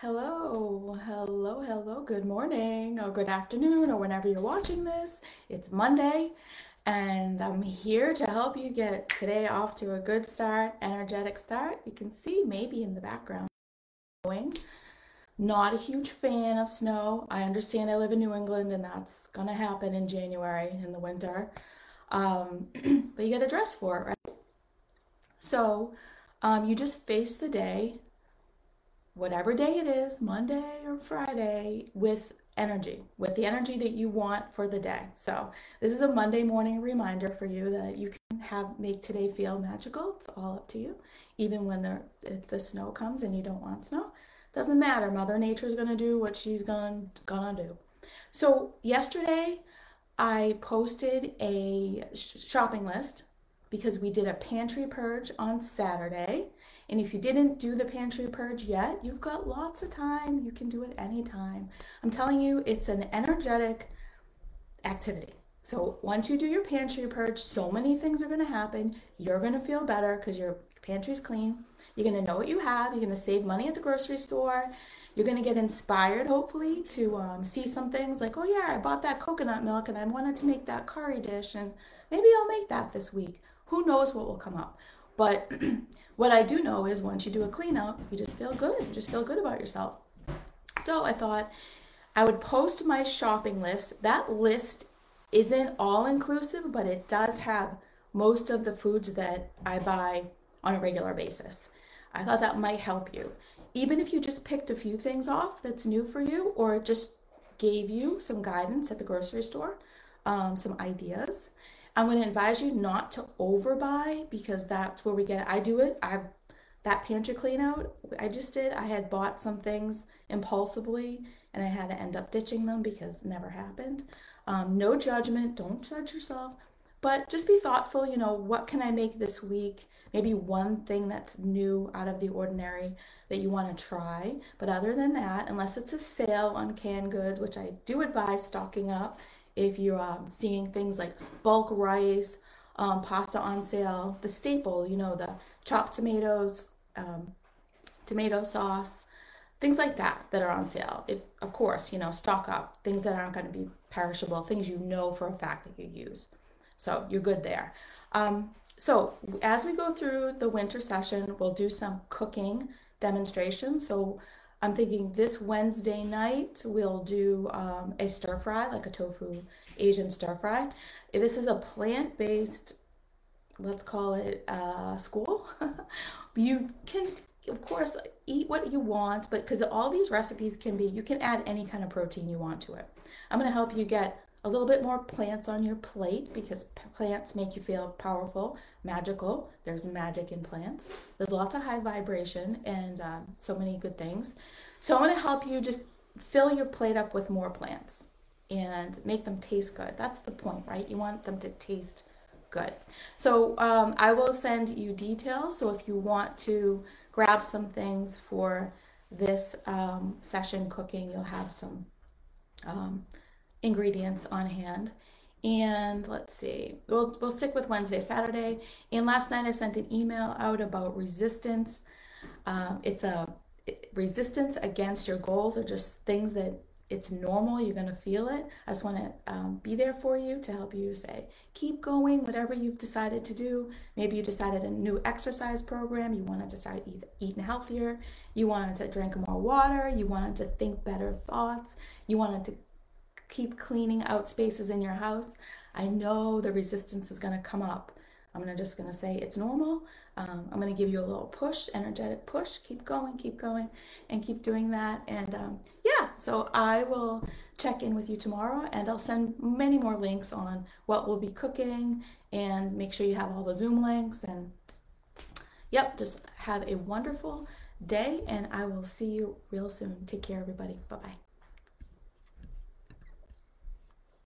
Hello, hello, hello, good morning or good afternoon or whenever you're watching this. It's Monday and I'm here to help you get today off to a good start, energetic start. You can see maybe in the background Not a huge fan of snow. I understand I live in New England and that's gonna happen in January in the winter. Um, but you gotta dress for it, right? So um, you just face the day whatever day it is, Monday or Friday, with energy, with the energy that you want for the day. So this is a Monday morning reminder for you that you can have make today feel magical. It's all up to you. Even when the the snow comes and you don't want snow, doesn't matter. Mother Nature's gonna do what she's gonna gonna do. So yesterday, I posted a shopping list because we did a pantry purge on Saturday. And if you didn't do the pantry purge yet, you've got lots of time. You can do it anytime. I'm telling you, it's an energetic activity. So once you do your pantry purge, so many things are going to happen. You're going to feel better because your pantry's clean. You're going to know what you have. You're going to save money at the grocery store. You're going to get inspired, hopefully, to um, see some things like, oh, yeah, I bought that coconut milk and I wanted to make that curry dish, and maybe I'll make that this week. Who knows what will come up? But what I do know is once you do a clean out, you just feel good. You just feel good about yourself. So I thought I would post my shopping list. That list isn't all inclusive, but it does have most of the foods that I buy on a regular basis. I thought that might help you. Even if you just picked a few things off that's new for you, or just gave you some guidance at the grocery store, um, some ideas. I'm going to advise you not to overbuy because that's where we get. I do it. I've that pantry clean out I just did. I had bought some things impulsively and I had to end up ditching them because never happened. Um, no judgment. Don't judge yourself, but just be thoughtful. You know, what can I make this week? Maybe one thing that's new out of the ordinary that you want to try. But other than that, unless it's a sale on canned goods, which I do advise stocking up if you're um, seeing things like bulk rice, um, pasta on sale, the staple, you know, the chopped tomatoes, um, tomato sauce, things like that that are on sale. If of course, you know, stock up things that aren't going to be perishable, things you know for a fact that you use. So you're good there. Um, so as we go through the winter session, we'll do some cooking demonstrations. So I'm thinking this Wednesday night we'll do um, a stir fry, like a tofu Asian stir fry. This is a plant based, let's call it uh, school. you can, of course, eat what you want, but because all these recipes can be, you can add any kind of protein you want to it. I'm going to help you get a little bit more plants on your plate because plants make you feel powerful, magical. There's magic in plants. There's lots of high vibration and um, so many good things. So I'm going to help you just fill your plate up with more plants and make them taste good. That's the point, right? You want them to taste good. So um, I will send you details. So if you want to grab some things for this um, session cooking, you'll have some um, ingredients on hand. And let's see, we'll, we'll stick with Wednesday, Saturday. And last night I sent an email out about resistance. Um, it's a resistance against your goals or just things that it's normal you're going to feel it i just want to um, be there for you to help you say keep going whatever you've decided to do maybe you decided a new exercise program you wanted to start eat, eating healthier you wanted to drink more water you wanted to think better thoughts you wanted to keep cleaning out spaces in your house, I know the resistance is going to come up. I'm just gonna say it's normal. Um, I'm gonna give you a little push, energetic push. Keep going, keep going, and keep doing that. And um, yeah, so I will check in with you tomorrow, and I'll send many more links on what we'll be cooking, and make sure you have all the Zoom links. And yep, just have a wonderful day, and I will see you real soon. Take care, everybody. Bye bye.